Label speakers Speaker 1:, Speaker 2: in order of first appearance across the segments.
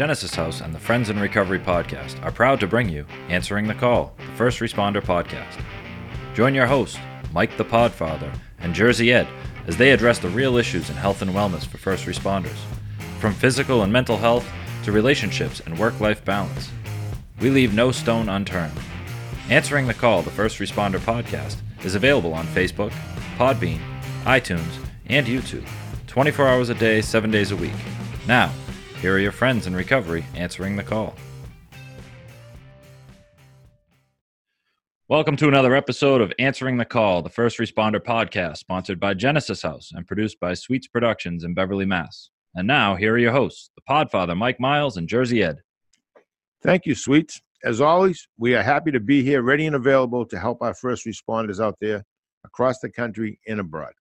Speaker 1: Genesis House and the Friends in Recovery podcast are proud to bring you Answering the Call, the First Responder podcast. Join your host, Mike the Podfather, and Jersey Ed as they address the real issues in health and wellness for first responders, from physical and mental health to relationships and work life balance. We leave no stone unturned. Answering the Call, the First Responder podcast, is available on Facebook, Podbean, iTunes, and YouTube, 24 hours a day, 7 days a week. Now, here are your friends in recovery answering the call. Welcome to another episode of Answering the Call, the First Responder podcast, sponsored by Genesis House and produced by Sweets Productions in Beverly, Mass. And now, here are your hosts, the Podfather Mike Miles and Jersey Ed.
Speaker 2: Thank you, Sweets. As always, we are happy to be here, ready and available to help our first responders out there across the country and abroad.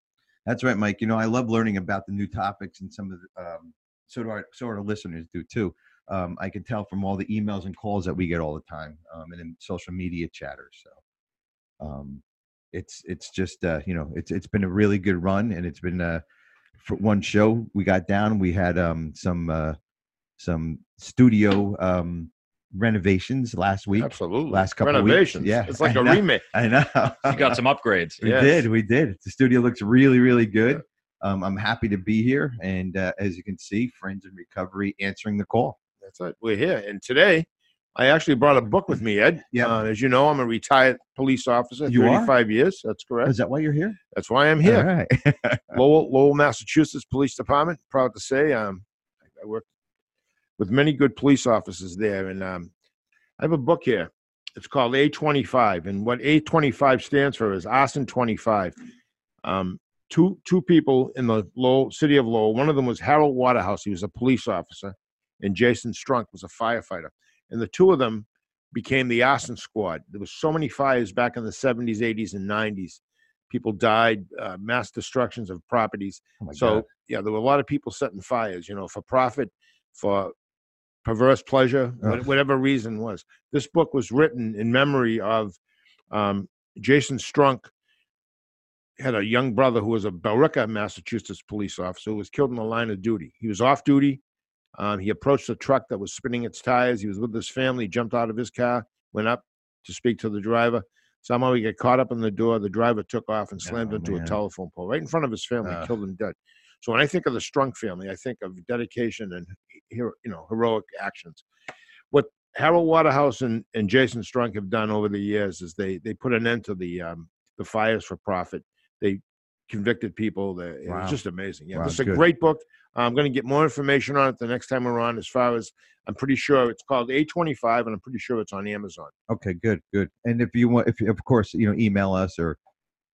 Speaker 3: That's right, Mike. You know, I love learning about the new topics and some of the, um, so do our, so our listeners do too. Um, I can tell from all the emails and calls that we get all the time um, and in social media chatter. So um, it's, it's just, uh, you know, it's, it's been a really good run and it's been, uh, for one show we got down, we had um, some, uh, some studio um, renovations last week.
Speaker 2: Absolutely.
Speaker 3: Last couple of
Speaker 2: Renovations.
Speaker 3: weeks. Yeah.
Speaker 2: It's like
Speaker 3: I
Speaker 2: a
Speaker 3: know.
Speaker 2: remake.
Speaker 3: I know.
Speaker 1: You got some upgrades.
Speaker 3: We
Speaker 2: Yes.
Speaker 3: did. We did. The studio looks really, really good. Um, I'm happy to be here, and uh, as you can see, friends in recovery answering the call.
Speaker 2: That's right. We're here. And today, I actually brought a book with me, Ed.
Speaker 3: Yeah.
Speaker 2: Uh, as you know, I'm a retired police officer,
Speaker 3: You are?
Speaker 2: 35 years. That's correct.
Speaker 3: Is that why you're here?
Speaker 2: That's why I'm here.
Speaker 3: All right.
Speaker 2: Lowell, Lowell, Massachusetts Police Department. Proud to say, um, I work with many good police officers there, and um, I have a book here. It's called A25, and what A25 stands for is Arson 25. Um, two two people in the Lowell city of Lowell. One of them was Harold Waterhouse. He was a police officer, and Jason Strunk was a firefighter. And the two of them became the arson squad. There was so many fires back in the 70s, 80s, and 90s. People died, uh, mass destructions of properties.
Speaker 3: Oh
Speaker 2: so
Speaker 3: God.
Speaker 2: yeah, there were a lot of people setting fires, you know, for profit, for perverse pleasure,
Speaker 3: Ugh.
Speaker 2: whatever reason was. This book was written in memory of um, Jason Strunk. Had a young brother who was a Billerica, Massachusetts police officer who was killed in the line of duty. He was off duty. Um, he approached a truck that was spinning its tires. He was with his family, jumped out of his car, went up to speak to the driver. Somehow he got caught up in the door. The driver took off and slammed
Speaker 3: Oh,
Speaker 2: into a telephone pole right in front of his family,
Speaker 3: Ugh.
Speaker 2: killed him dead. So when I think of the Strunk family, I think of dedication and hero, you know heroic actions. What Harold Waterhouse and, and Jason Strunk have done over the years is they they put an end to the um, the fires for profit. They convicted people. They, It
Speaker 3: Wow.
Speaker 2: was just amazing. Yeah,
Speaker 3: Wow,
Speaker 2: this is a great book. I'm going to get more information on it the next time we're on. As far as I'm pretty sure it's called A25, and I'm pretty sure it's on Amazon.
Speaker 3: Okay, good, good. And if you want, if you, of course, you know, email us or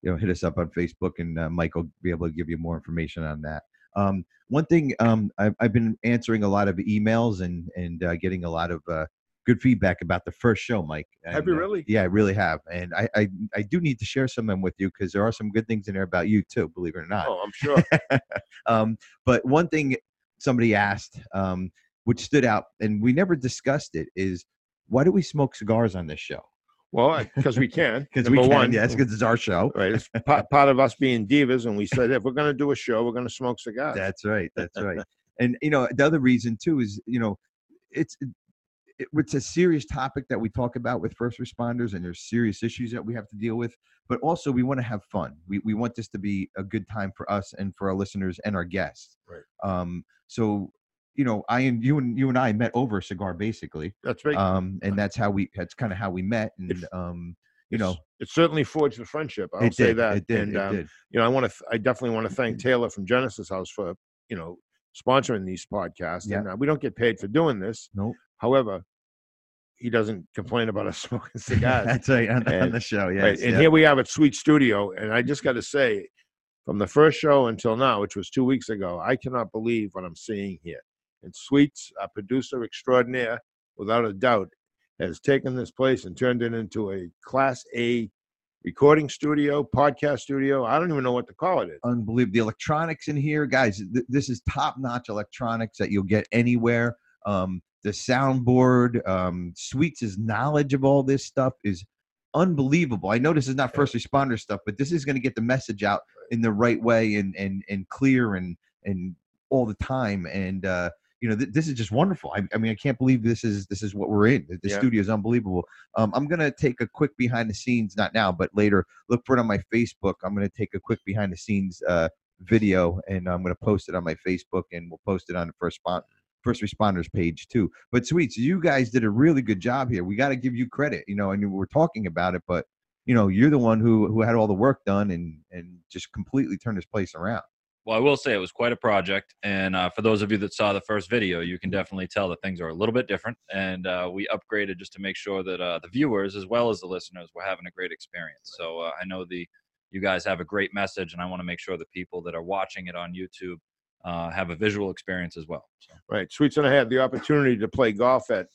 Speaker 3: you know, hit us up on Facebook, and uh, Mike will be able to give you more information on that. Um, one thing, um, I've, I've been answering a lot of emails and and uh, getting a lot of uh, good feedback about the first show, Mike.
Speaker 2: Have
Speaker 3: And,
Speaker 2: you
Speaker 3: uh,
Speaker 2: really?
Speaker 3: yeah, I really have, and I I, I do need to share some of them with you because there are some good things in there about you too. Believe it or not.
Speaker 2: Oh, I'm sure.
Speaker 3: um, but one thing somebody asked, um, which stood out, and we never discussed it, is why do we smoke cigars on this show?
Speaker 2: well, because we can.
Speaker 3: Because we can,
Speaker 2: one,
Speaker 3: yes, because it's our show.
Speaker 2: Right. It's part, part of us being divas, and we said if we're going to do a show, we're going to smoke cigars.
Speaker 3: That's right. That's right. and you know, the other reason too is you know, it's it, it's a serious topic that we talk about with first responders, and there's serious issues that we have to deal with. But also, we want to have fun. We we want this to be a good time for us and for our listeners and our guests.
Speaker 2: Right.
Speaker 3: Um. So, you know, I and you and you and I met over a cigar, basically.
Speaker 2: That's right.
Speaker 3: Um. And that's how we. That's kind of how we met. And
Speaker 2: If-
Speaker 3: um. You know,
Speaker 2: it certainly forged the friendship. I'll say
Speaker 3: did.
Speaker 2: that.
Speaker 3: It did.
Speaker 2: And
Speaker 3: it
Speaker 2: um,
Speaker 3: did.
Speaker 2: you know, I want to. I definitely want to thank Taylor from Genesis House for you know sponsoring these podcasts.
Speaker 3: Yeah.
Speaker 2: And uh, we don't get paid for doing this.
Speaker 3: Nope.
Speaker 2: However, he doesn't complain about us smoking cigars.
Speaker 3: That's right on, on the show. Yes.
Speaker 2: Right, and
Speaker 3: yeah.
Speaker 2: here we have at Sweet Studio, and I just got to say, from the first show until now, which was two weeks ago, I cannot believe what I'm seeing here. And Sweets, our producer extraordinaire, without a doubt, has taken this place and turned it into a Class A recording studio, podcast studio. I don't even know what to call it.
Speaker 3: unbelievable. The electronics in here, guys. Th- this is top-notch electronics that you'll get anywhere. Um, the soundboard, um, Sweets' knowledge of all this stuff is unbelievable. I know this is not first responder stuff, but this is going to get the message out in the right way and and and clear and and all the time. And uh, you know, th- this is just wonderful. I, I mean, I can't believe this is this is what we're in. The, the
Speaker 2: Yeah.
Speaker 3: studio is unbelievable. Um, I'm gonna take a quick behind the scenes, not now, but later. Look for it on my Facebook. I'm gonna take a quick behind the scenes uh, video, and I'm gonna post it on my Facebook, and we'll post it on the first spot. First responders page too, but sweets, you guys did a really good job here. We got to give you credit, you know. And we're talking about it, but you know, you're the one who who had all the work done and and just completely turned this place around.
Speaker 1: Well, I will say it was quite a project, and uh, for those of you that saw the first video, you can definitely tell that things are a little bit different, and uh, we upgraded just to make sure that uh, the viewers as well as the listeners were having a great experience. So uh, I know the you guys have a great message, and I want to make sure the people that are watching it on YouTube uh, have a visual experience as well. So.
Speaker 2: Right. Sweets and I had the opportunity to play golf at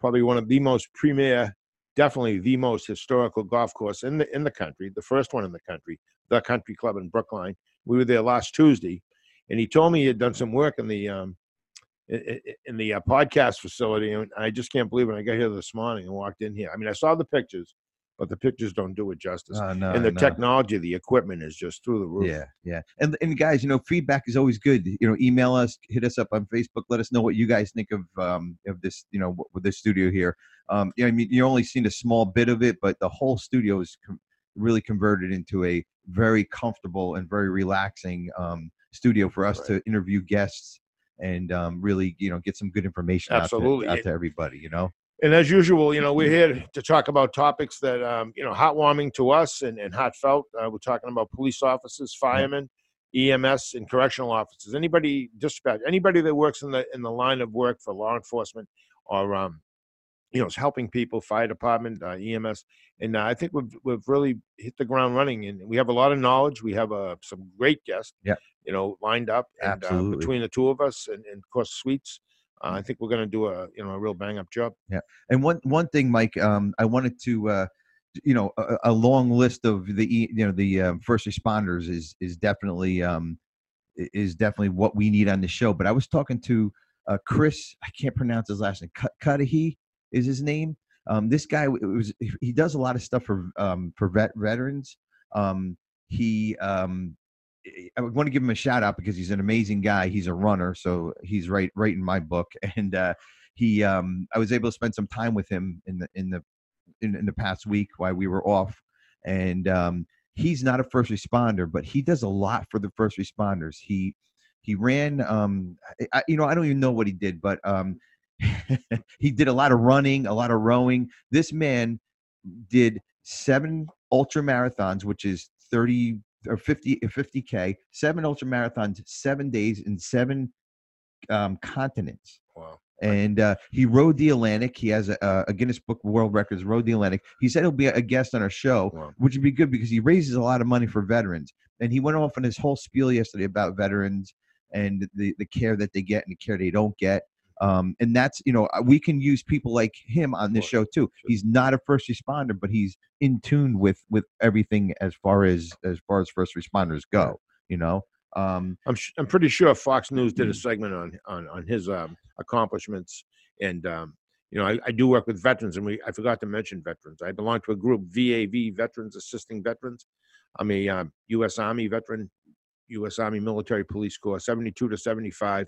Speaker 2: probably one of the most premier, definitely the most historical golf course in the in the country, the first one in the country, the Country Club in Brookline. We were there last Tuesday, and he told me he had done some work in the um in the uh, podcast facility, and I just can't believe it. I got here this morning and walked in here. I mean, I saw the pictures, but the pictures don't do it justice.
Speaker 3: Uh, no,
Speaker 2: and the
Speaker 3: no.
Speaker 2: technology, the equipment is just through the roof.
Speaker 3: Yeah, yeah. And and guys, you know, feedback is always good. You know, email us, hit us up on Facebook. Let us know what you guys think of um of this, you know, with this studio here. Um, you know, I mean, you only seen a small bit of it, but the whole studio is com- really converted into a very comfortable and very relaxing um studio for us
Speaker 2: Right.
Speaker 3: to interview guests and um really, you know, get some good information
Speaker 2: Absolutely.
Speaker 3: out to, out to everybody. You know.
Speaker 2: And as usual, you know, we're here to talk about topics that, um, you know, heartwarming to us and, and heartfelt. Uh, we're talking about police officers, firemen, EMS, and correctional officers. Anybody dispatch, anybody that works in the in the line of work for law enforcement or, um, you know, is helping people, fire department, uh, EMS, and uh, I think we've we've really hit the ground running, and we have a lot of knowledge. We have uh, some great guests,
Speaker 3: Yeah.
Speaker 2: you know, lined up, and uh, between the two of us, and, and of course, Sweets. I think we're going to do a you know a real bang up job.
Speaker 3: Yeah, and one one thing, Mike, um, I wanted to, uh, you know, a, a long list of the you know the um, first responders is is definitely um, is definitely what we need on the show. But I was talking to uh, Chris. I can't pronounce his last name. Cudahy is his name. Um, this guy was he- he does a lot of stuff for um, for vet veterans. Um, he um, I- want to give him a shout out because he's an amazing guy. He's a runner, so he's right right in my book. And uh, he um I was able to spend some time with him in the in the in, in the past week while we were off and um he's not a first responder but he does a lot for the first responders he he ran um I- you know I don't even know what he did but um he did a lot of running a lot of rowing this man did seven ultra marathons which is 30 or 50 50k, seven ultra marathons seven days in seven um continents
Speaker 2: Wow.
Speaker 3: and uh, he rowed the Atlantic. He has a, a Guinness Book World Records. Rowed the Atlantic. He said he'll be a guest on our show,
Speaker 2: Wow.
Speaker 3: which would be good because he raises a lot of money for veterans. And he went off on his whole spiel yesterday about veterans and the the care that they get and the care they don't get. Um, and that's you know we can use people like him on this show too. He's not a first responder, but he's in tune with with everything as far as as far as first responders go. You know. Um,
Speaker 2: I'm sh- I'm pretty sure Fox News did a
Speaker 3: Mm.
Speaker 2: segment on on on his um, accomplishments, and um, you know I, I do work with veterans, and we I forgot to mention veterans. I belong to a group VAV Veterans Assisting Veterans. I'm a um, U.S. Army veteran, U.S. Army Military Police Corps, 72 to 75,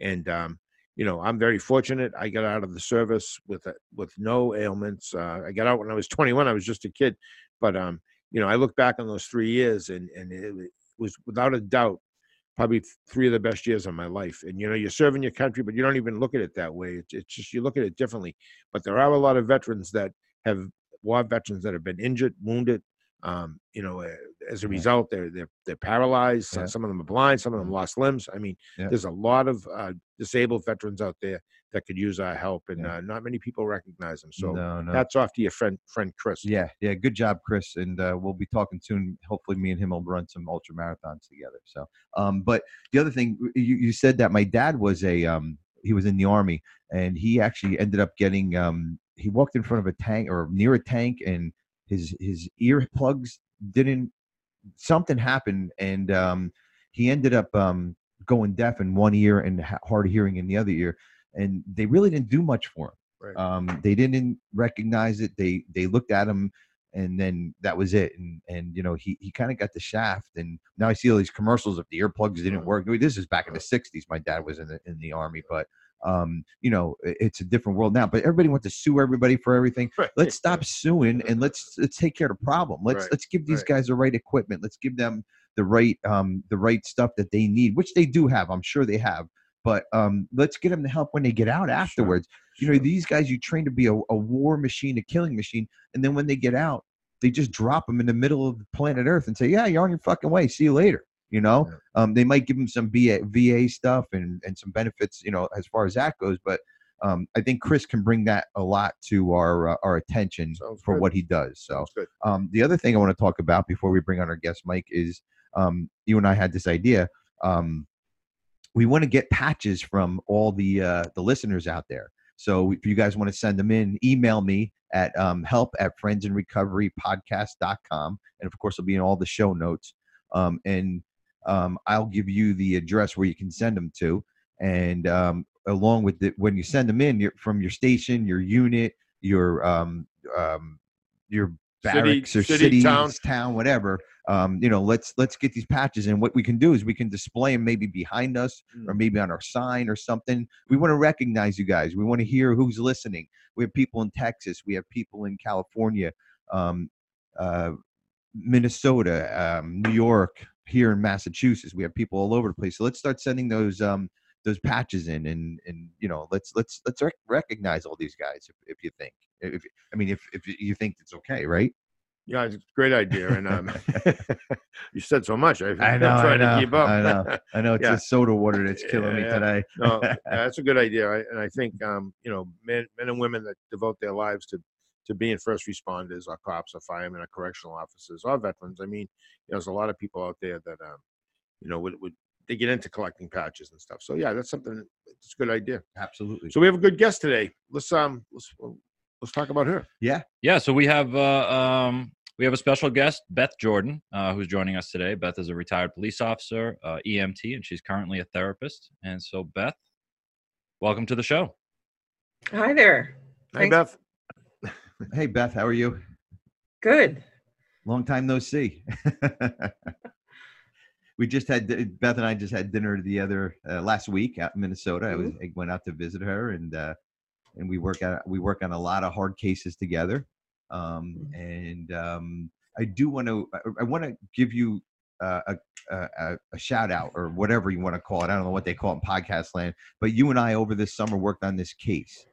Speaker 2: and um, you know I'm very fortunate. I got out of the service with a, with no ailments. Uh, I got out when I was 21. I was just a kid, but um, you know I look back on those three years, and and it was without a doubt probably three of the best years of my life. And you know, you're serving your country, but you don't even look at it that way. It's, it's just you look at it differently. But there are a lot of veterans that have war veterans that have been injured, wounded. Um, you know, uh, as a result, they're they're they're paralyzed. Some-
Speaker 3: Yeah.
Speaker 2: Some of them are blind. Some of them lost limbs. I mean,
Speaker 3: Yeah.
Speaker 2: there's a lot of uh, disabled veterans out there that could use our help, and
Speaker 3: Yeah.
Speaker 2: uh, not many people recognize them. So
Speaker 3: no, no.
Speaker 2: hats off to your friend friend Chris.
Speaker 3: Yeah, yeah, good job, Chris. And uh, we'll be talking soon. Hopefully, me and him will run some ultra marathons together. So, um, but the other thing you, you said that my dad was a um, he was in the army, and he actually ended up getting um, he walked in front of a tank or near a tank, and his his earplugs didn't something happened, and um, he ended up um, going deaf in one ear and ha- hard hearing in the other ear, and they really didn't do much for him
Speaker 2: Right.
Speaker 3: um, they didn't recognize it. They they looked at him, and then that was it. And and you know he he kind of got the shaft. And now I see all these commercials of the earplugs didn't work. This is back in the '60s. My dad was in the in the army, but Um, you know, it's a different world now. But everybody wants to sue everybody for everything.
Speaker 2: Right.
Speaker 3: Let's stop suing and let's let's take care of the problem. Let's
Speaker 2: Right,
Speaker 3: let's give these
Speaker 2: right.
Speaker 3: guys the right equipment. Let's give them the right um the right stuff that they need, which they do have. I'm sure they have. But um, let's get them the help when they get out afterwards. You know,
Speaker 2: Sure.
Speaker 3: these guys you train to be a, a war machine, a killing machine, and then when they get out, they just drop them in the middle of planet Earth and say, "Yeah, you're on your fucking way. See you later." You know, um, they might give them some VA, VA stuff and and some benefits, you know, as far as that goes. But um, I think Chris can bring that a lot to our uh, our attention
Speaker 2: Sounds
Speaker 3: for
Speaker 2: good.
Speaker 3: what he does. So um, the other thing I want to talk about before we bring on our guest Mike is um, you and I had this idea. Um, we want to get patches from all the uh, the listeners out there. So if you guys want to send them in, email me at um, help at friendsinrecoverypodcast.com. And of course, it'll be in all the show notes. Um, and um, I'll give you the address where you can send them to. And um, along with it, when you send them in from your station, your unit, your um, um, your
Speaker 2: City-
Speaker 3: barracks or
Speaker 2: city,
Speaker 3: city,
Speaker 2: town.
Speaker 3: town, whatever. Um, you know, let's let's get these patches. And what we can do is we can display them maybe behind us or maybe on our sign or something. We want to recognize you guys. We want to hear who's listening. We have people in Texas. We have people in California, um, uh, Minnesota, um, New York, here in Massachusetts. We have people all over the place. So let's start sending those um, those patches in, and and you know, let's let's let's rec- recognize all these guys if, if you think. If I mean, if if you think it's okay, right?
Speaker 2: Yeah, it's a great idea. And um, you said so much. I,
Speaker 3: I know,
Speaker 2: I'm
Speaker 3: I know,
Speaker 2: to keep up.
Speaker 3: I know. I know it's
Speaker 2: Yeah.
Speaker 3: the soda water that's killing me
Speaker 2: Yeah.
Speaker 3: today.
Speaker 2: no, that's a good idea. I, and I think, um, you know, men, men and women that devote their lives to, to being first responders or cops or firemen or correctional officers or veterans. I mean, you know, there's a lot of people out there that, um, you know, would, would they get into collecting patches and stuff. So yeah, that's something, it's a good idea.
Speaker 3: Absolutely.
Speaker 2: So we have a good guest today. Let's, um, let's, let's talk about her.
Speaker 3: yeah.
Speaker 1: Yeah, so we have uh, um, we have a special guest, Beth Jordan, uh, who's joining us today. Beth is a retired police officer, uh, EMT, and she's currently a therapist. And so, Beth, welcome to the show.
Speaker 4: Hi there.
Speaker 2: Hi,
Speaker 4: Thanks.
Speaker 2: Beth.
Speaker 3: Hey Beth, how are you?
Speaker 4: Good.
Speaker 3: Long time no see. we just had Beth and I just had dinner the other uh, last week out in Minnesota. I was I went out to visit her and uh, and we work out we work on a lot of hard cases together. Um, and um, I do want to I, want to give you uh, a, a a- a shout out or whatever you want to call it. I don't know what they call it in podcast land, but you and I over this summer worked on this case.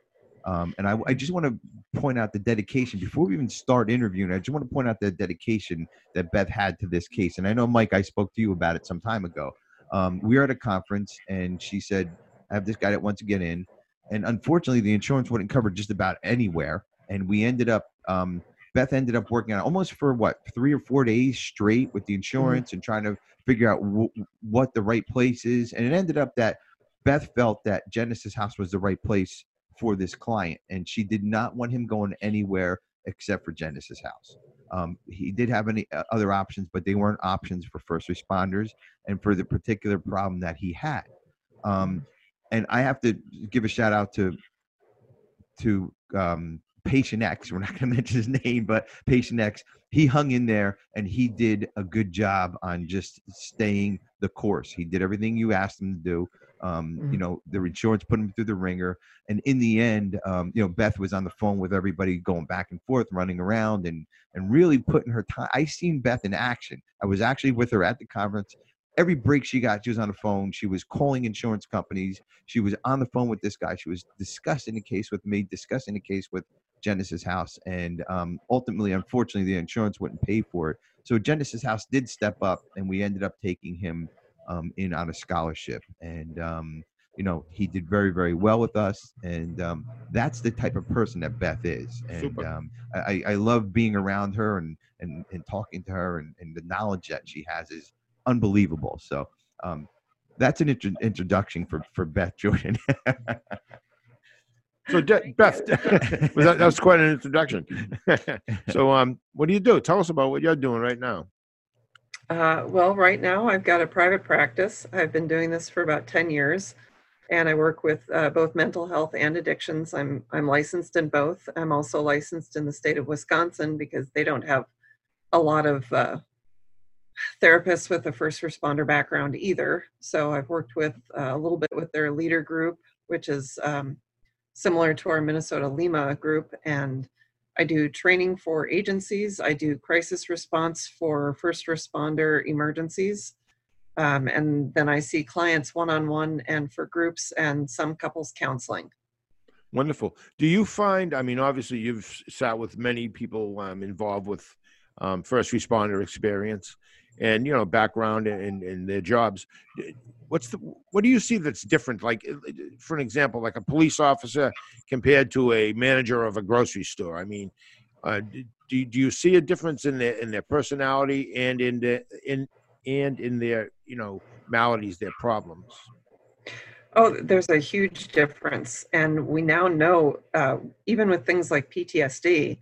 Speaker 3: Um, and I, I just want to point out the dedication before we even start interviewing. I just want to point out the dedication that Beth had to this case. And I know, Mike, I spoke to you about it some time ago. Um, we were at a conference, and she said, "I have this guy that wants to get in," and unfortunately, the insurance wouldn't cover just about anywhere. And we ended up, um, Beth ended up working on it almost for what three or four days straight with the insurance and trying to figure out w- what the right place is. And it ended up that Beth felt that Genesis House was the right place for this client, and she did not want him going anywhere except for Genesis House. Um, he did have any uh, other options, but they weren't options for first responders and for the particular problem that he had. Um, and I have to give a shout out to to um, Patient X. We're not going to mention his name, but Patient X. He hung in there and he did a good job on just staying the course. He did everything you asked him to do. Um, you
Speaker 4: Mhm.
Speaker 3: know, the insurance put him through the wringer, and in the end, um, you know, Beth was on the phone with everybody, going back and forth, running around, and and really putting her time. I seen Beth in action. I was actually with her at the conference. Every break she got, she was on the phone. She was calling insurance companies. She was on the phone with this guy. She was discussing the case with me, discussing the case with Genesis House, and um, ultimately, unfortunately, the insurance wouldn't pay for it. So Genesis House did step up, and we ended up taking him um, in on a scholarship, and um, you know he did very, very well with us, and um, that's the type of person that Beth is, and um, I, I love being around her and and, and talking to her, and, and the knowledge that she has is unbelievable. So um, that's an intro- introduction for for Beth Jordan.
Speaker 2: So De- Beth, that, that was quite an introduction. so, um, what do you do? Tell us about what you're doing right now.
Speaker 4: Uh, well, right now I've got a private practice. I've been doing this for about 10 years and I work with uh, both mental health and addictions. I'm, I'm licensed in both. I'm also licensed in the state of Wisconsin because they don't have a lot of uh, therapists with a first responder background either. So I've worked with uh, a little bit with their leader group which is um, similar to our Minnesota Lima group. And I do training for agencies. I do crisis response for first responder emergencies. Um, and then I see clients one on one and for groups and some couples counseling.
Speaker 2: Wonderful. Do you find, I mean, obviously you've sat with many people um, involved with um, first responder experience and, you know, background and, in their jobs. What's the, what do you see that's different? Like, uh, for an example, like a police officer compared to a manager of a grocery store? I mean, uh, do, do you see a difference in their, in their personality and in the, in, and in their, you know, maladies, their problems?
Speaker 4: Oh, there's a huge difference. And we now know, uh, even with things like PTSD,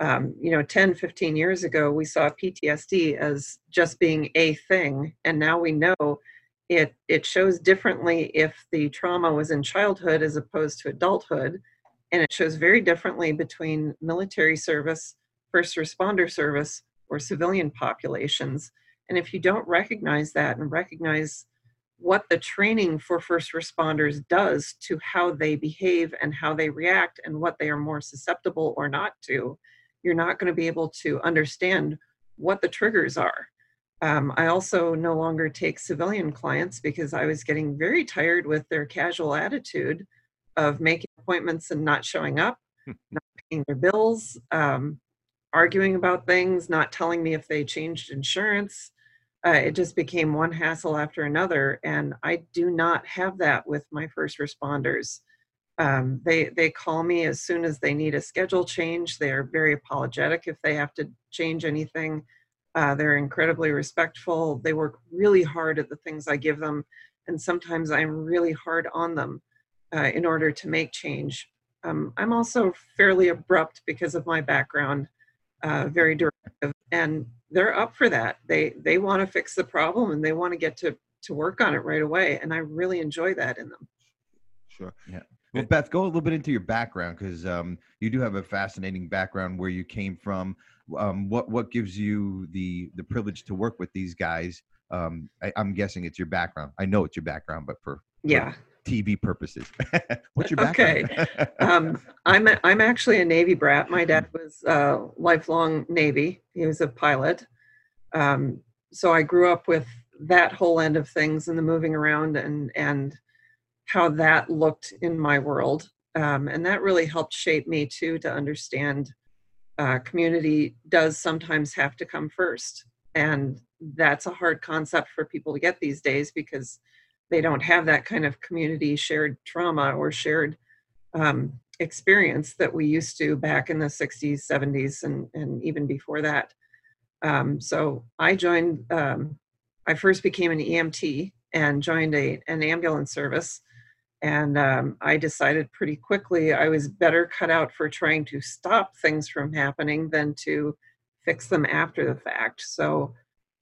Speaker 4: um, you know, 10, 15 years ago, we saw PTSD as just being a thing. And now we know it, it shows differently if the trauma was in childhood as opposed to adulthood. And it shows very differently between military service, first responder service, or civilian populations. And if you don't recognize that and recognize what the training for first responders does to how they behave and how they react and what they are more susceptible or not to, you're not going to be able to understand what the triggers are. Um, I also no longer take civilian clients because I was getting very tired with their casual attitude of making appointments and not showing up, not paying their bills, um, arguing about things, not telling me if they changed insurance. Uh, it just became one hassle after another and i do not have that with my first responders um, they they call me as soon as they need a schedule change they are very apologetic if they have to change anything uh, they're incredibly respectful they work really hard at the things i give them and sometimes i'm really hard on them uh, in order to make change um, i'm also fairly abrupt because of my background uh, very directive and they're up for that. They they want to fix the problem and they want to get to to work on it right away. And I really enjoy that in them.
Speaker 2: Sure.
Speaker 3: Well, Beth, go a little bit into your background because um, you do have a fascinating background where you came from. Um, what what gives you the the privilege to work with these guys? Um, I, I'm guessing it's your background. I know it's your background, but for
Speaker 4: Yeah.
Speaker 3: TV purposes, what's your
Speaker 4: Okay.
Speaker 3: background?
Speaker 4: Um, I'm a, I'm actually a Navy brat. My dad was uh, lifelong Navy. He was a pilot. Um, so I grew up with that whole end of things and the moving around and and how that looked in my world. Um, and that really helped shape me too to understand uh, community does sometimes have to come first. And that's a hard concept for people to get these days because they don't have that kind of community shared trauma or shared um, experience that we used to back in the 60s, 70s, and, and even before that. Um, so I joined, um, I first became an EMT and joined a, an ambulance service. And um, I decided pretty quickly I was better cut out for trying to stop things from happening than to fix them after the fact. So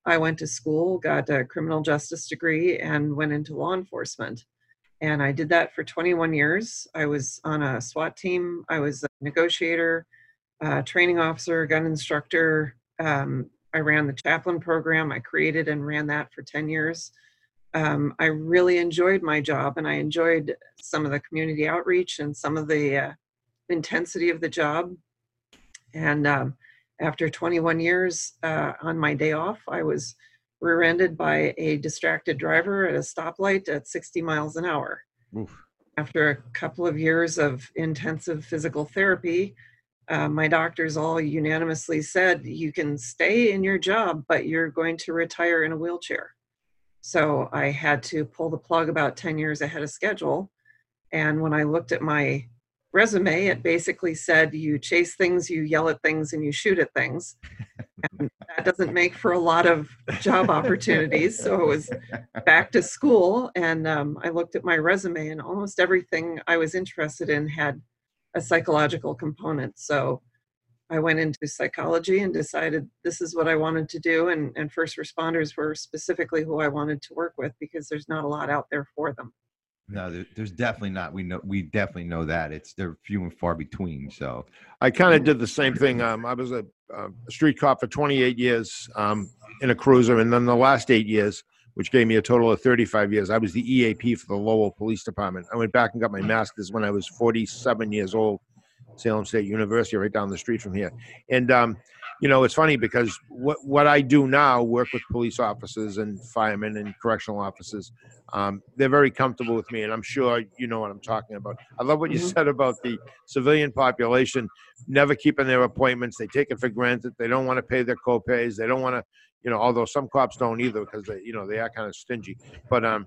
Speaker 4: I went to school, got a criminal justice degree, and went into law enforcement. And I did that for 21 years. I was on a SWAT team, I was a negotiator, training officer, gun instructor. Um, I ran the chaplain program. I created and ran that for 10 years. Um, I really enjoyed my job and I enjoyed some of the community outreach and some of the uh, intensity of the job. And um, after 21 years uh, on my day off, I was rear ended by a distracted driver at a stoplight at 60 miles an hour.
Speaker 3: Oof.
Speaker 4: After a couple of years of intensive physical therapy, uh, my doctors all unanimously said, You can stay in your job, but you're going to retire in a wheelchair. So I had to pull the plug about 10 years ahead of schedule. And when I looked at my resume, it basically said, You chase things, you yell at things, and you shoot at things. And that doesn't make for a lot of job opportunities. So it was back to school and um, I looked at my resume and almost everything I was interested in had a psychological component. So I went into psychology and decided this is what I wanted to do. And, and first responders were specifically who I wanted to work with because there's not a lot out there for them.
Speaker 3: No, there, there's definitely not. We know we definitely know that it's they're few and far between. So
Speaker 2: I kind of did the same thing. Um, I was a, a street cop for 28 years um, in a cruiser, and then the last eight years which gave me a total of 35 years. I was the EAP for the Lowell Police Department. I went back and got my master's when I was 47 years old, Salem State University, right down the street from here. And um, you know, it's funny because what what I do now, work with police officers and firemen and correctional officers, um, they're very comfortable with me, and I'm sure you know what I'm talking about. I love what you
Speaker 4: Mhm.
Speaker 2: said about the civilian population never keeping their appointments. They take it for granted. They don't want to pay their co-pays. They don't want to, you know, although some cops don't either because they, you know, they are kind of stingy. But um,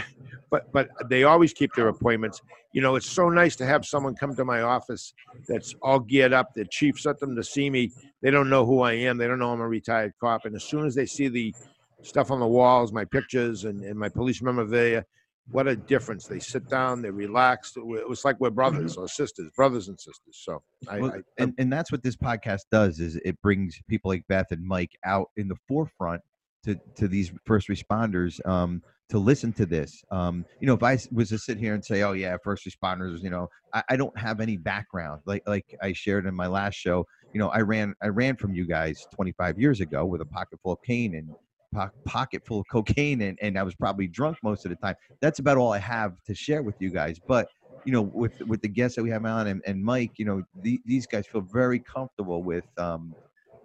Speaker 2: but but they always keep their appointments. You know, it's so nice to have someone come to my office that's all geared up. The chief sent them to see me. They don't know who I am. They don't know I'm a retired cop. And as soon as they see the stuff on the walls, my pictures and, and my police memorabilia, what a difference. They sit down, they relax. It was like we're brothers or sisters, brothers and sisters. So I,
Speaker 3: Well,
Speaker 2: I,
Speaker 3: and, and that's what this podcast does is it brings people like beth and mike out in the forefront to to these first responders um to listen to this um you know if I was to sit here and say oh yeah first responders you know i, I don't have any background like like i shared in my last show you know i ran i ran from you guys 25 years ago with a pocket full of cane and po- pocket full of cocaine and, and i was probably drunk most of the time. That's about all i have to share with you guys but you know, with with the guests that we have on and, and Mike, you know, the, these guys feel very comfortable with um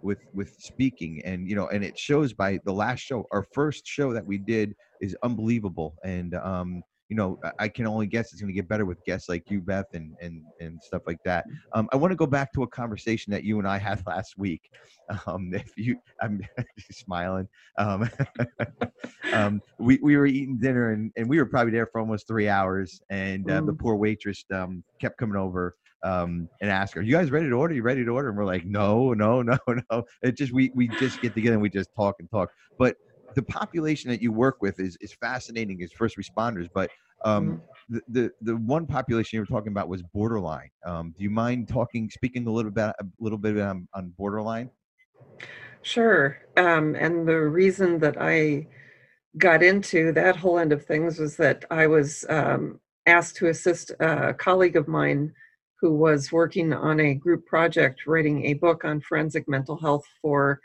Speaker 3: with with speaking and you know and it shows by the last show our first show that we did is unbelievable and um you know I- can only guess it's going to get better with guests like you beth and and and stuff like that um i want to go back to a conversation that you and i had last week um if you i'm smiling um um, we, we were eating dinner and, and we were probably there for almost three hours and uh, the poor waitress um, kept coming over um, and asked her, "You guys ready to order? You ready to order?" And we're like, "No, no, no, no." It just we we just get together and we just talk and talk. But the population that you work with is is fascinating as first responders. But um, the, the the one population you were talking about was borderline. Um, do you mind talking, speaking a little bit a little bit um, on borderline?
Speaker 4: Sure. Um, and the reason that I got into that whole end of things was that I was um, asked to assist a colleague of mine who was working on a group project writing a book on forensic mental health for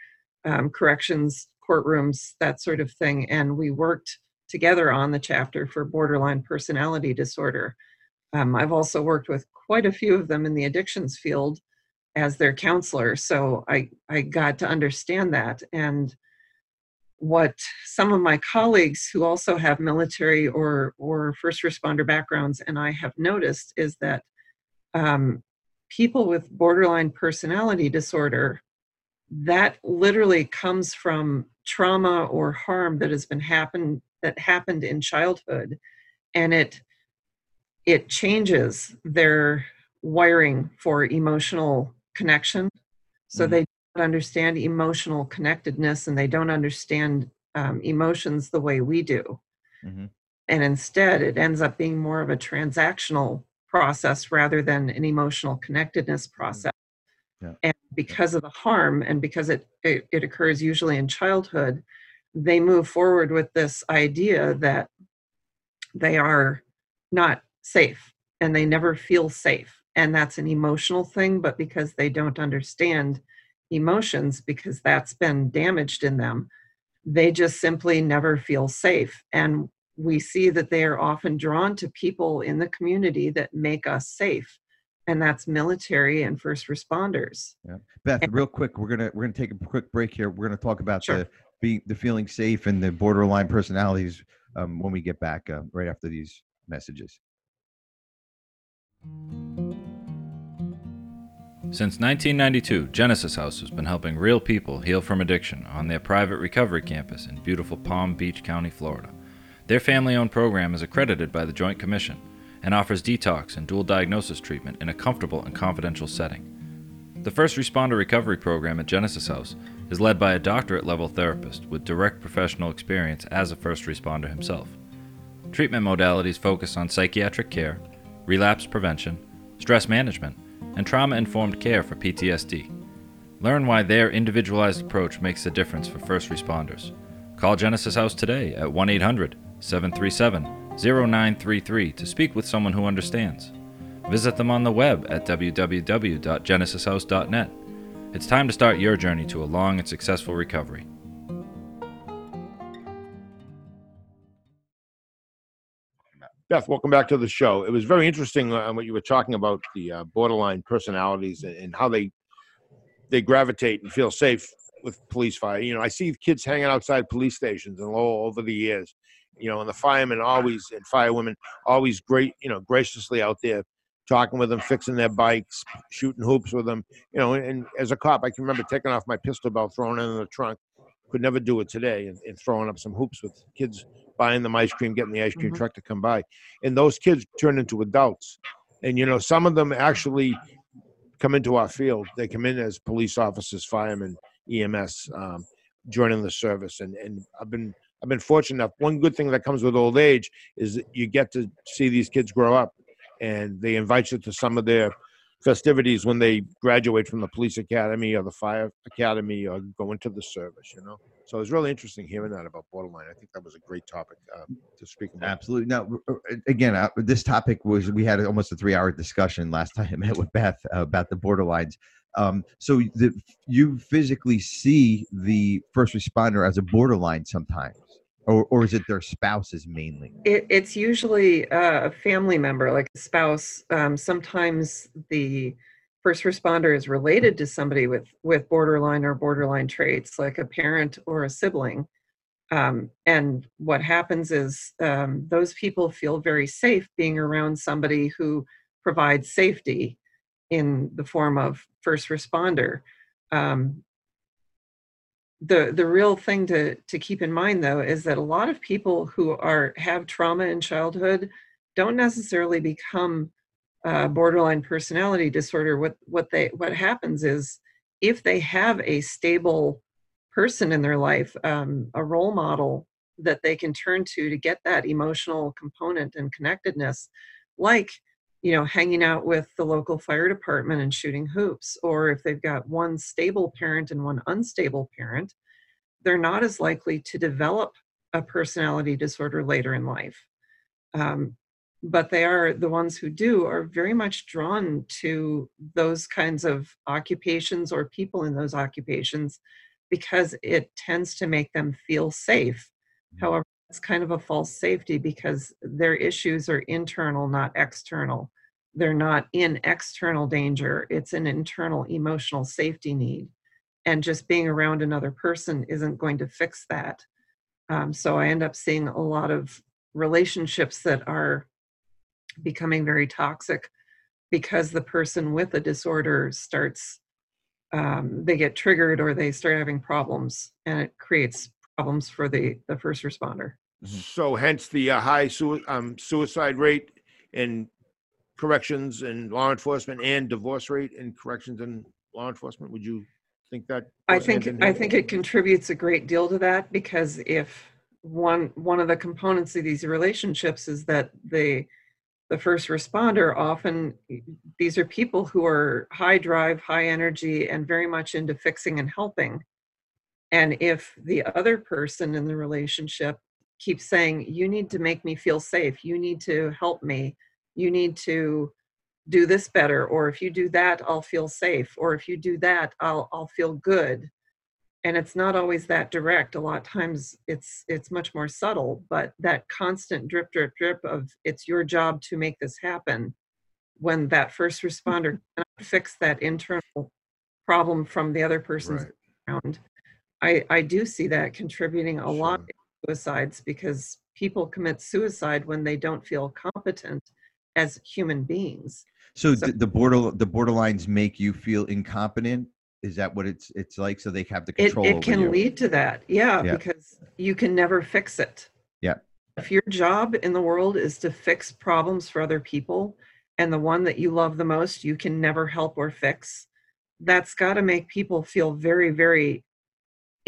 Speaker 4: um, corrections, courtrooms, that sort of thing. And we worked together on the chapter for borderline personality disorder. Um, I've also worked with quite a few of them in the addictions field as their counselor. So I, I got to understand that. And what some of my colleagues who also have military or, or first responder backgrounds and I have noticed is that um, people with borderline personality disorder, that literally comes from trauma or harm that has been happened that happened in childhood and it it changes their wiring for emotional connection. So
Speaker 3: Mhm.
Speaker 4: they don't understand emotional connectedness and they don't understand um, emotions the way we do.
Speaker 3: Mhm.
Speaker 4: And instead, it ends up being more of a transactional process rather than an emotional connectedness process.
Speaker 3: Yeah.
Speaker 4: And because of the harm and because it, it, it occurs usually in childhood, they move forward with this idea that they are not safe and they never feel safe. And that's an emotional thing, but because they don't understand emotions, because that's been damaged in them, they just simply never feel safe. And we see that they are often drawn to people in the community that make us safe. And that's military and first responders. Yeah.
Speaker 3: Beth, real quick, we're gonna we're gonna take a quick break here. We're gonna talk about
Speaker 4: Sure.
Speaker 3: the be the feeling safe and the borderline personalities um, when we get back uh, right after these messages.
Speaker 1: Since 1992, Genesis House has been helping real people heal from addiction on their private recovery campus in beautiful Palm Beach County, Florida. Their family owned program is accredited by the Joint Commission and offers detox and dual diagnosis treatment in a comfortable and confidential setting. The First Responder Recovery Program at Genesis House is led by a doctorate level therapist with direct professional experience as a first responder himself. Treatment modalities focus on psychiatric care, relapse prevention, stress management, and trauma informed care for PTSD. Learn why their individualized approach makes a difference for first responders. Call Genesis House today at 1 800 737 0933 to speak with someone who understands. Visit them on the web at www.genesishouse.net. It's time to start your journey to a long and successful recovery.
Speaker 2: Beth, welcome back to the show. It was very interesting uh, what you were talking about the uh, borderline personalities and, and how they they gravitate and feel safe with police fire. You know, I see kids hanging outside police stations and all over the years. You know, and the firemen always and firewomen always great, you know, graciously out there talking with them, fixing their bikes, shooting hoops with them. You know, and, and as a cop, I can remember taking off my pistol belt, throwing it in the trunk. Could never do it today, and, and throwing up some hoops with kids buying them ice cream, getting the ice cream
Speaker 4: Mhm.
Speaker 2: truck to come by, and those kids turn into adults. And you know, some of them actually come into our field. They come in as police officers, firemen, EMS, um, joining the service. And and I've been I've been fortunate enough. One good thing that comes with old age is that you get to see these kids grow up, and they invite you to some of their festivities when they graduate from the police academy or the fire academy or go into the service. You know, so it was really interesting hearing that about borderline. I think that was a great topic um, to speak about.
Speaker 3: Absolutely. No, r- r- again, uh, this topic was we had almost a three-hour discussion last time I met with Beth uh, about the borderlines. Um, so the, you physically see the first responder as a borderline sometimes, or or is it their spouses mainly?
Speaker 4: It, it's usually uh, a family member, like a spouse. Um, sometimes the first responder is related to somebody with with borderline or borderline traits, like a parent or a sibling. Um, and what happens is um, those people feel very safe being around somebody who provides safety in the form of first responder. Um, the the real thing to to keep in mind though is that a lot of people who are have trauma in childhood don't necessarily become uh, borderline personality disorder. What what they what happens is if they have a stable person in their life um, a role model that they can turn to to get that emotional component and connectedness like you know hanging out with the local fire department and shooting hoops or if they've got one stable parent and one unstable parent they're not as likely to develop a personality disorder later in life um, but they are the ones who do are very much drawn to those kinds of occupations or people in those occupations because it tends to make them feel safe
Speaker 3: Mhm.
Speaker 4: however it's kind of a false safety because their issues are internal not external. They're not in external danger. It's an internal emotional safety need. And just being around another person isn't going to fix that. Um, so i end up seeing a lot of relationships that are becoming very toxic because the person with a disorder starts um, they get triggered or they start having problems and it creates problems for the the first responder
Speaker 2: So hence the uh, high sui- um, suicide rate in corrections and law enforcement and divorce rate in corrections and law enforcement. Would you think that?
Speaker 4: I think I think it contributes a great deal to that because if one one of the components of these relationships is that the the first responder often these are people who are high drive, high energy, and very much into fixing and helping. And if the other person in the relationship keeps saying, You need to make me feel safe, you need to help me, you need to do this better, or if you do that, I'll feel safe, or if you do that, I'll I'll feel good. And it's not always that direct. A lot of times it's it's much more subtle, but that constant drip, drip, drip of it's your job to make this happen when that first mm-hmm. responder cannot fix that internal problem from the other person's
Speaker 2: Right.
Speaker 4: background. I, I do see that contributing a lot to suicides because people commit suicide when they don't feel competent as human beings.
Speaker 3: So,
Speaker 4: So-
Speaker 3: the border the borderlines make you feel incompetent. Is that what it's it's like? So they have the
Speaker 4: It,
Speaker 3: control
Speaker 4: it
Speaker 3: over
Speaker 4: can
Speaker 3: you.
Speaker 4: lead to that, yeah,
Speaker 3: Yeah.
Speaker 4: because you can never fix it.
Speaker 3: Yeah.
Speaker 4: If your job in the world is to fix problems for other people, and the one that you love the most you can never help or fix, that's got to make people feel very, very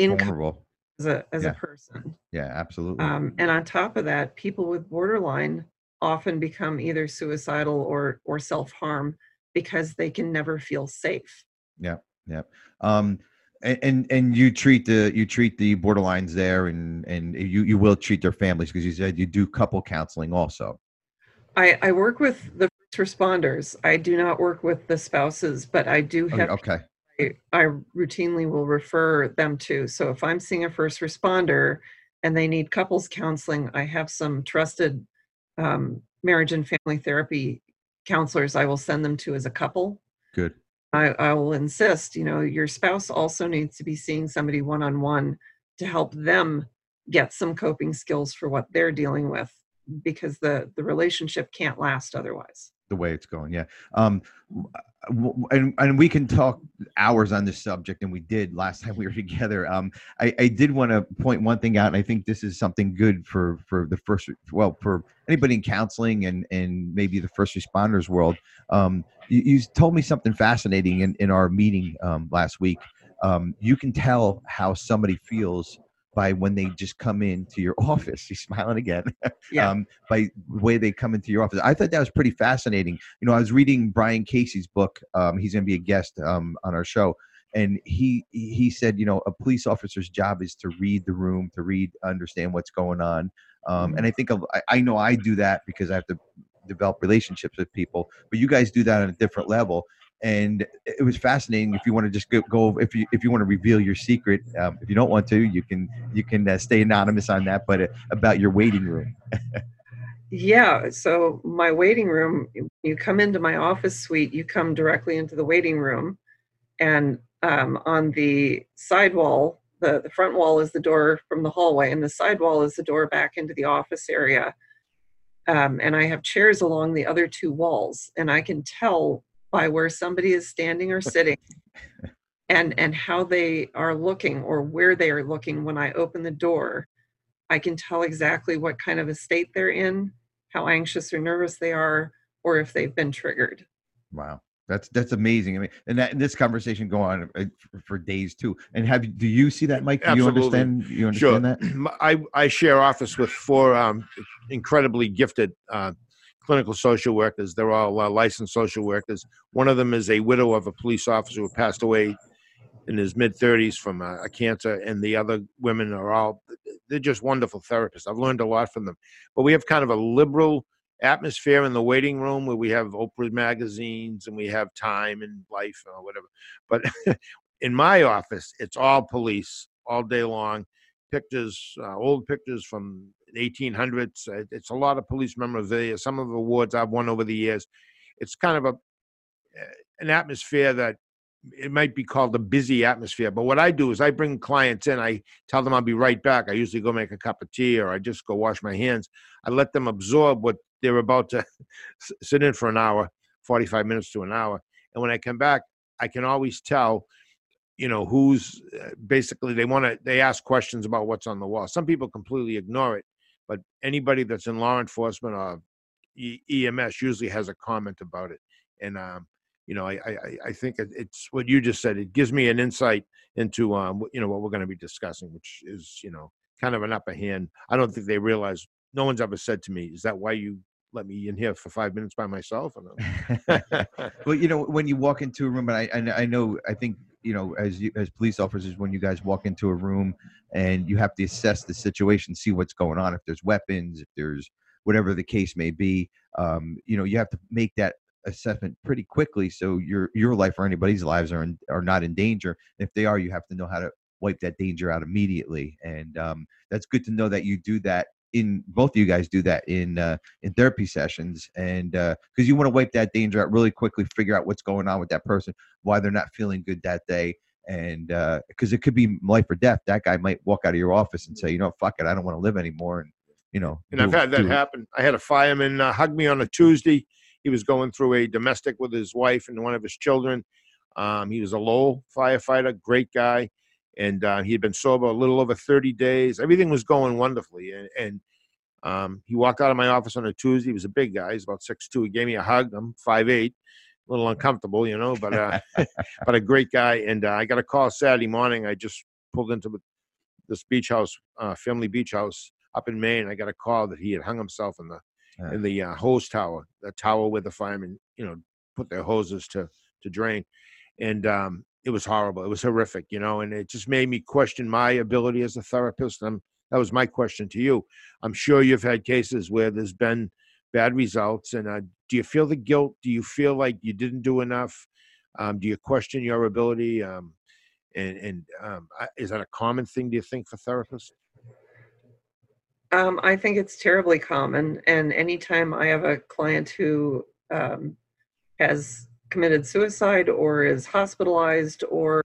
Speaker 3: vulnerable.
Speaker 4: as a as
Speaker 3: Yeah.
Speaker 4: a person.
Speaker 3: Yeah, absolutely.
Speaker 4: Um, and on top of that, people with borderline often become either suicidal or or self harm because they can never feel safe. Yeah, yeah.
Speaker 3: Um and, and and you treat the you treat the borderlines there and and you you will treat their families because you said you do couple counseling also
Speaker 4: I, I work with the first responders. I do not work with the spouses, but I do
Speaker 3: Okay,
Speaker 4: have
Speaker 3: okay
Speaker 4: I, routinely will refer them to. So if I'm seeing a first responder and they need couples counseling, I have some trusted um, marriage and family therapy counselors I will send them to as a couple.
Speaker 3: Good.
Speaker 4: I, I will insist, you know, your spouse also needs to be seeing somebody one on one to help them get some coping skills for what they're dealing with because the the relationship can't last otherwise.
Speaker 3: The way it's going. Yeah. Um, and and we can talk hours on this subject, and we did last time we were together. Um, I, I did want to point one thing out, and I think this is something good for for the first, well, for anybody in counseling and and maybe the first responders world. Um, you, you told me something fascinating in in our meeting um, last week. Um, you can tell how somebody feels by when they just come into your office. He's smiling again.
Speaker 4: Yeah.
Speaker 3: um, by the way they come into your office. I thought that was pretty fascinating. You know, I was reading Brian Casey's book. Um, he's going to be a guest um, on our show, and he he said, you know, a police officer's job is to read the room, to read, understand what's going on. Um, and I think of, I, I know I do that because I have to develop relationships with people, but you guys do that on a different level. And it was fascinating. If you want to just go, go if you if you want to reveal your secret, um, if you don't want to, you can you can uh, stay anonymous on that. But uh, about your waiting room.
Speaker 4: Yeah, so my waiting room, you come into my office suite, you come directly into the waiting room. And um, on the side wall, the, the front wall is the door from the hallway, and the side wall is the door back into the office area. Um, and I have chairs along the other two walls, and I can tell by where somebody is standing or sitting and and how they are looking or where they are looking when I open the door. I can tell exactly what kind of a state they're in, how anxious or nervous they are, or if they've been triggered.
Speaker 3: Wow, that's that's amazing. I mean, and that and this conversation go on uh, for, for days too. And have do you see that, Mike? Do you understand? You
Speaker 2: Sure.
Speaker 3: understand that?
Speaker 2: I, I share office with four um, incredibly gifted uh, clinical social workers. They're all uh, licensed social workers. One of them is a widow of a police officer who passed away in his mid 30s from a, a cancer, and the other women are all they're just wonderful therapists. I've learned a lot from them. But we have kind of a liberal atmosphere in the waiting room where we have Oprah magazines and we have Time and Life or whatever. But in my office, it's all police all day long pictures, uh, old pictures from 1800s. Uh, It's a lot of police memorabilia. Some of the awards I've won over the years. It's kind of a uh, an atmosphere that it might be called a busy atmosphere. But what I do is I bring clients in. I tell them I'll be right back. I usually go make a cup of tea or I just go wash my hands. I let them absorb what they're about to sit in for an hour, 45 minutes to an hour. And when I come back, I can always tell you know who's uh, basically they want to they ask questions about what's on the wall some people completely ignore it but anybody that's in law enforcement or ems usually has a comment about it and um you know i i I- think it's what you just said it gives me an insight into um you know what we're going to be discussing which is you know kind of an upper hand. I don't think they realize no one's ever said to me is that why you let me in here for five minutes by myself?
Speaker 3: Well, you know, when you walk into a room, and I, I know, I think, you know, as you, as police officers, when you guys walk into a room and you have to assess the situation, see what's going on, if there's weapons, if there's whatever the case may be, um, you know, you have to make that assessment pretty quickly, so your your life or anybody's lives are in, are not in danger. If they are, you have to know how to wipe that danger out immediately, and um, that's good to know that you do that. In both of you guys do that in uh, in therapy sessions and because you want to wipe that danger out really quickly figure out what's going on with that person why they're not feeling good that day and because it could be life or death that guy might walk out of your office and say you know fuck it i don't want to live anymore and you know
Speaker 2: And I've had that
Speaker 3: do-
Speaker 2: happen. I had a fireman uh, hug me on a Tuesday. He was going through a domestic with his wife and one of his children. Um, he was a low firefighter, great guy, and uh, he had been sober a little over 30 days. Everything was going wonderfully, and, and um, he walked out of my office on a Tuesday. He was a big guy. He's about six two. He gave me a hug. I'm five eight, a little uncomfortable, you know, but uh, but a great guy. And uh, I got a call Saturday morning. I just pulled into this beach house, uh, family beach house up in Maine. I got a call that he had hung himself in the
Speaker 3: Yeah.
Speaker 2: in the uh, hose tower, the tower where the firemen, you know, put their hoses to to drain, and um, it was horrible. It was horrific, you know, and it just made me question my ability as a therapist. And that was my question to you. I'm sure you've had cases where there's been bad results, and uh, do you feel the guilt? Do you feel like you didn't do enough? Um, do you question your ability? Um, and and um, is that a common thing? Do you think for therapists?
Speaker 4: Um, I think it's terribly common, and anytime I have a client who um, has committed suicide or is hospitalized or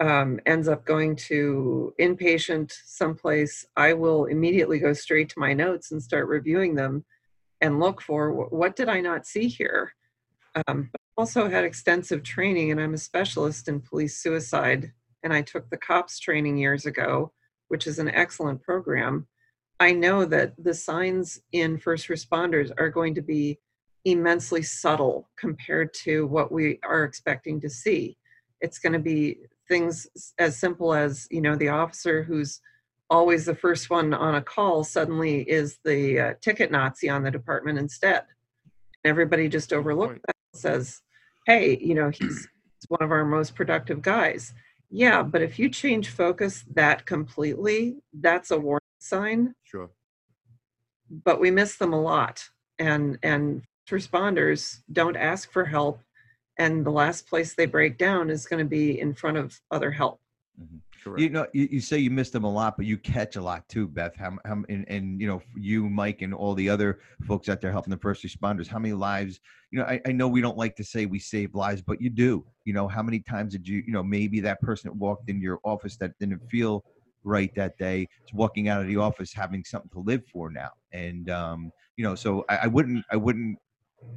Speaker 4: um, ends up going to inpatient someplace, I will immediately go straight to my notes and start reviewing them and look for what did I not see here. Um, also had extensive training, and I'm a specialist in police suicide, and I took the COPS training years ago, which is an excellent program. I know that the signs in first responders are going to be immensely subtle compared to what we are expecting to see. It's going to be things as simple as, you know, the officer who's always the first one on a call suddenly is the uh, ticket Nazi on the department instead. Everybody just overlooks that and says, hey, you know, he's he's one of our most productive guys. Yeah, but if you change focus that completely, that's a warning sign
Speaker 2: Sure.
Speaker 4: but we miss them a lot and and responders don't ask for help and the last place they break down is going to be in front of other help
Speaker 2: Correct.
Speaker 3: You know, you, you say you miss them a lot, but you catch a lot too, Beth. How, how and, and you know, you, Mike, and all the other folks out there helping the first responders. How many lives? You know, I, I know we don't like to say we save lives, but you do. You know, how many times did you? You know, maybe that person that walked in your office that didn't feel right that day is walking out of the office having something to live for now. And um, you know, so I, I wouldn't, I wouldn't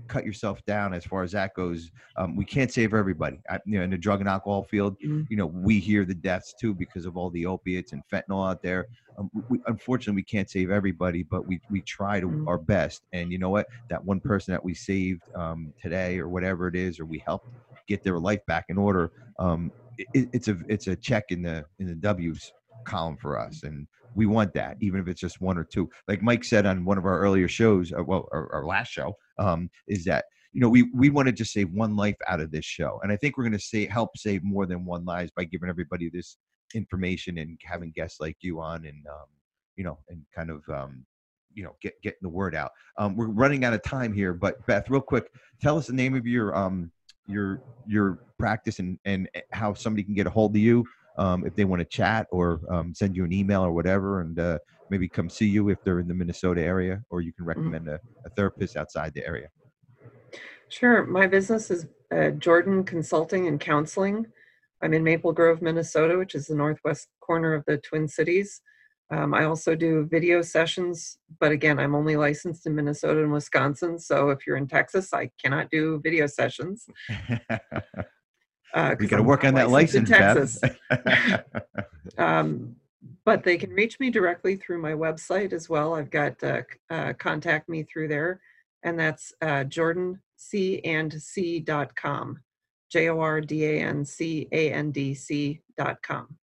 Speaker 3: cut yourself down as far as that goes. Um, we can't save everybody. I, you know, in the drug and alcohol field,
Speaker 4: Mhm.
Speaker 3: you know, we hear the deaths too because of all the opiates and fentanyl out there. Um, we, unfortunately, we can't save everybody, but we we try to
Speaker 4: Mm.
Speaker 3: our best. And you know what? That one person that we saved um, today, or whatever it is, or we helped get their life back in order. Um, it, it's a it's a check in the in the W's column for us, and we want that, even if it's just one or two. Like Mike said on one of our earlier shows, uh, well, our, our last show, um, is that you know we we want to just save one life out of this show, and I think we're going to say help save more than one lives by giving everybody this information and having guests like you on, and um, you know, and kind of um, you know get getting the word out. Um, we're running out of time here, but Beth, real quick, tell us the name of your um your your practice and and how somebody can get a hold of you um, if they want to chat or um, send you an email or whatever, and uh, maybe come see you if they're in the Minnesota area, or you can recommend a, a therapist outside the area.
Speaker 4: sure my business is uh, jordan consulting and counseling. I'm in maple grove minnesota which is the northwest corner of the twin cities. Um, i also do video sessions but again i'm only licensed in minnesota and wisconsin so if you're in texas i cannot do video sessions uh,
Speaker 3: we got to work on that license,
Speaker 4: in
Speaker 3: Beth.
Speaker 4: um, but they can reach me directly through my website as well. I've got uh, uh, contact me through there, and that's uh, jordancandc.com. J O R D A N C A N D C dot com.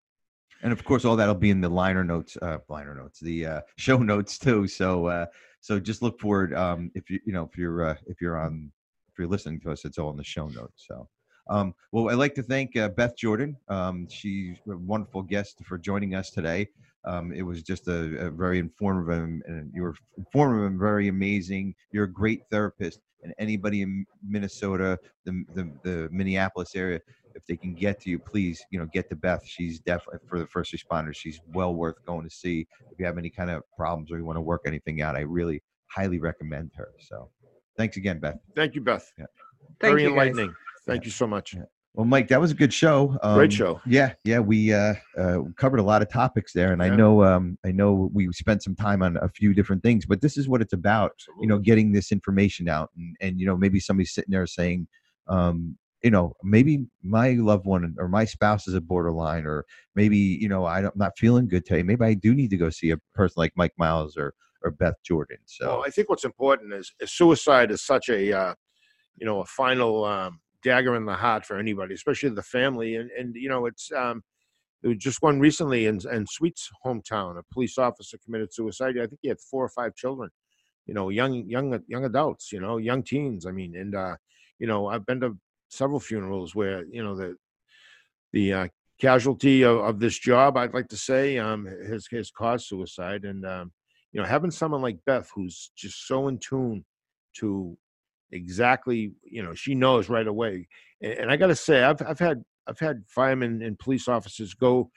Speaker 3: and of course, all that'll be in the liner notes, uh, liner notes, the uh, show notes too. So, uh, so just look forward. Um, if you, you know, if you're, uh, if you're on, if you're listening to us, it's all in the show notes. So, um, well, I'd like to thank uh, Beth Jordan. Um, she's a wonderful guest for joining us today. Um, it was just a, a very informative and, and you were informative and very amazing. You're a great therapist, and anybody in Minnesota, the, the, the Minneapolis area, if they can get to you, please, you know, get to Beth. She's definitely for the first responders. She's well worth going to see. If you have any kind of problems or you want to work anything out, I really highly recommend her. So, thanks again, Beth.
Speaker 2: Thank you, Beth.
Speaker 4: Thank
Speaker 2: Very
Speaker 4: you, guys.
Speaker 2: Thank you so much.
Speaker 3: Well, Mike, that was a good show. Um,
Speaker 2: Great show.
Speaker 3: Yeah, yeah, we uh, uh, covered a lot of topics there, and I know, um, I know we spent some time on a few different things, but this is what it's about. You know, getting this information out, and and you know, maybe somebody's sitting there saying, um, you know, maybe my loved one or my spouse is a borderline, or maybe you know, I don't, I'm not feeling good today. Maybe I do need to go see a person like Mike Miles or or Beth Jordan. So
Speaker 2: Well, I think what's important is, is suicide is such a, uh, you know, a final um, dagger in the heart for anybody, especially the family. And and you know, it's um, there was just one recently in in Sweet's hometown. A police officer committed suicide. I think he had four or five children. You know, young young young adults. You know, young teens. I mean, and uh, you know, I've been to several funerals where you know the the uh, casualty of, of this job, I'd like to say, um, has has caused suicide. And um, you know, having someone like Beth who's just so in tune to exactly, you know, she knows right away. And, and I got to say, I've I've had I've had firemen and police officers go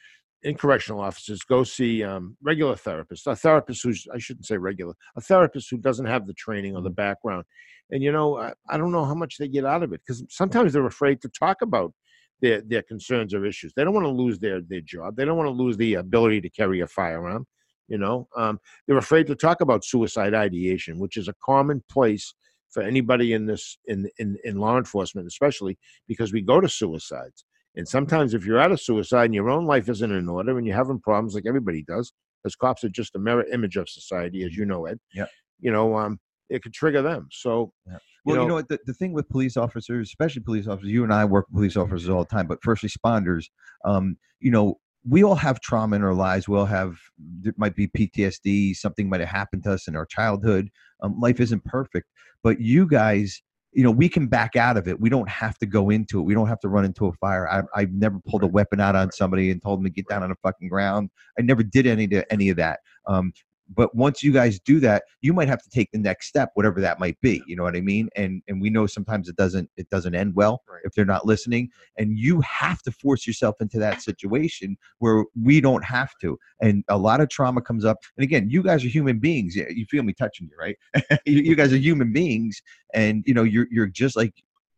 Speaker 2: in correctional offices, go see um, regular therapists. A therapist who's I shouldn't say regular, a therapist who doesn't have the training or the background. And you know, I, I don't know how much they get out of it because sometimes they're afraid to talk about their their concerns or issues. They don't want to lose their their job. They don't want to lose the ability to carry a firearm. You know, um, they're afraid to talk about suicide ideation, which is a common place for anybody in this in in in law enforcement, especially because we go to suicides. And sometimes, if you're out of suicide and your own life isn't in order and you're having problems like everybody does, because cops are just a mirror image of society, as you know, Ed.
Speaker 3: Yeah.
Speaker 2: You know, um, it could trigger them. So,
Speaker 3: Yeah. Well, you know,
Speaker 2: know-
Speaker 3: what? The, the thing with police officers, especially police officers, you and I work with police officers all the time, but first responders, um, you know, we all have trauma in our lives. We all have, there might be PTSD, something might have happened to us in our childhood. Um, life isn't perfect, but you guys, you know, we can back out of it. We don't have to go into it. We don't have to run into a fire. I, I've never pulled a weapon out on somebody and told them to get down on the fucking ground. I never did any to any of that. Um, but once you guys do that you might have to take the next step whatever that might be you know what i mean? And and we know sometimes it doesn't it doesn't end well
Speaker 2: Right.
Speaker 3: if they're not listening and you have to force yourself into that situation where we don't have to and a lot of trauma comes up and again you guys are human beings you feel me touching you right? You, you guys are human beings and you know you're you're just like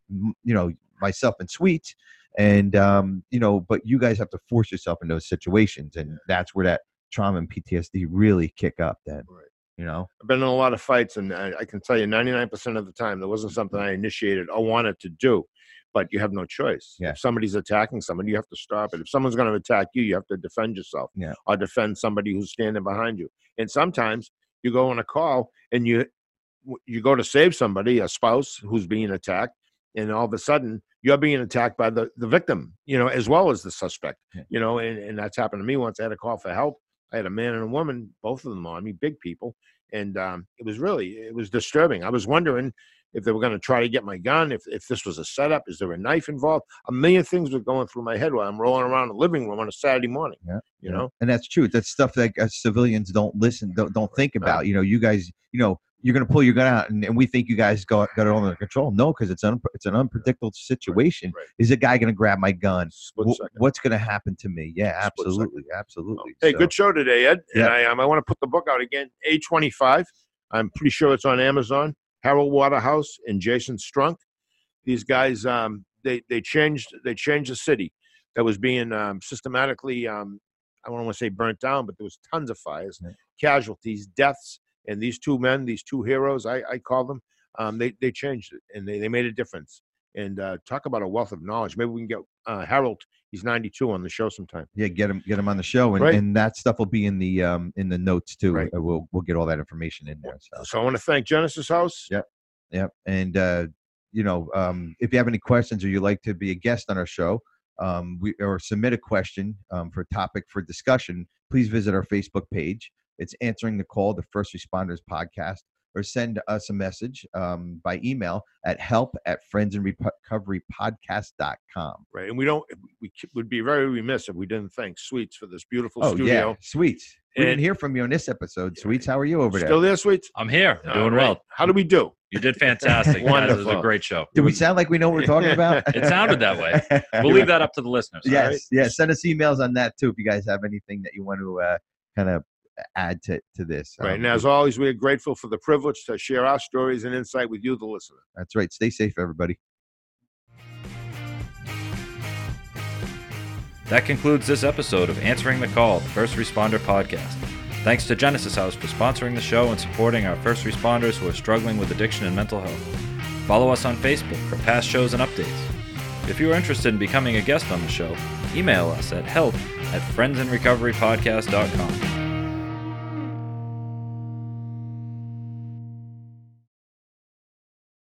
Speaker 3: you know myself and sweet and um you know but you guys have to force yourself in those situations and that's where that trauma and ptsd really kick up then
Speaker 2: Right.
Speaker 3: you know
Speaker 2: I've been in a lot of fights, and I, I can tell you, 99% of the time, there wasn't something I initiated or wanted to do, but you have no choice.
Speaker 3: Yeah.
Speaker 2: If somebody's attacking someone, you have to stop it. If someone's going to attack you, you have to defend yourself
Speaker 3: Yeah.
Speaker 2: or defend somebody who's standing behind you. And sometimes you go on a call and you you go to save somebody, a spouse who's being attacked, and all of a sudden you're being attacked by the, the victim, you know, as well as the suspect, you know, and, and that's happened to me once. I had a call for help. I had a man and a woman, both of them on me, big people, and um, it was really it was disturbing. I was wondering if they were going to try to get my gun, if if this was a setup, is there a knife involved? A million things were going through my head while I'm rolling around the living room on a Saturday morning.
Speaker 3: Yeah,
Speaker 2: you
Speaker 3: Yeah.
Speaker 2: know,
Speaker 3: and that's true that's stuff that uh, civilians don't listen don't, don't think about you know you guys you know you're going to pull your gun out and, and we think you guys got, got it all under control no because it's un, it's an unpredictable situation
Speaker 2: right.
Speaker 3: is a guy going to grab my gun Wh- what's going to happen to me yeah absolutely absolutely
Speaker 2: Hey,
Speaker 3: So,
Speaker 2: good show today, Ed.
Speaker 3: Yeah.
Speaker 2: And I um, I want to put the book out again. A twenty five. I'm pretty sure it's on Amazon. Harold Waterhouse and Jason Strunk. These guys, um, they they changed they changed the city that was being um, systematically. Um, I don't want to say burnt down, but there was tons of fires,
Speaker 3: Yeah.
Speaker 2: casualties, deaths, and these two men, these two heroes, I, I call them. Um, they they changed it and they, they made a difference. And uh, talk about a wealth of knowledge. Maybe we can get uh, Harold. He's 92 on the show sometime.
Speaker 3: yeah get him get him on the show and,
Speaker 2: Right.
Speaker 3: and that stuff will be in the um in the notes too
Speaker 2: Right.
Speaker 3: Uh, we'll we'll get all that information in there so
Speaker 2: So I want to thank Genesis House.
Speaker 3: Yeah. Yep. And uh, you know, um, if you have any questions or you'd like to be a guest on our show, um, we or submit a question um, for a topic for discussion, please visit our Facebook page. It's answering the call, the First Responders Podcast, or send us a message um, by email at help at friendsinrecoverypodcast.com.
Speaker 2: Right. And we don't, we would be very remiss if we didn't thank Sweets for this beautiful
Speaker 3: Oh
Speaker 2: studio.
Speaker 3: yeah, Sweets. We didn't
Speaker 2: And-
Speaker 3: hear from you on this episode, Sweets. How are you over there?
Speaker 2: Still there, Sweets?
Speaker 1: I'm here,
Speaker 2: All
Speaker 1: doing
Speaker 2: right.
Speaker 1: well.
Speaker 2: How do we do?
Speaker 1: You did fantastic. guys. It was a great show.
Speaker 3: Do we sound like we know what we're talking about?
Speaker 1: It sounded that way. We'll leave that up to the listeners.
Speaker 3: yes,
Speaker 1: right?
Speaker 3: yes. Send us emails on that too if you guys have anything that you want to uh, kind of add to to this.
Speaker 2: Right.
Speaker 3: Um,
Speaker 2: And as always, we're grateful for the privilege to share our stories and insight with you, the listener.
Speaker 3: that's right. Stay safe, everybody.
Speaker 1: That concludes this episode of Answering the Call, the First Responder Podcast. Thanks to Genesis House for sponsoring the show and supporting our first responders who are struggling with addiction and mental health. Follow us on Facebook for past shows and updates. If you are interested in becoming a guest on the show, email us at help at friendsinrecoverypodcast.com.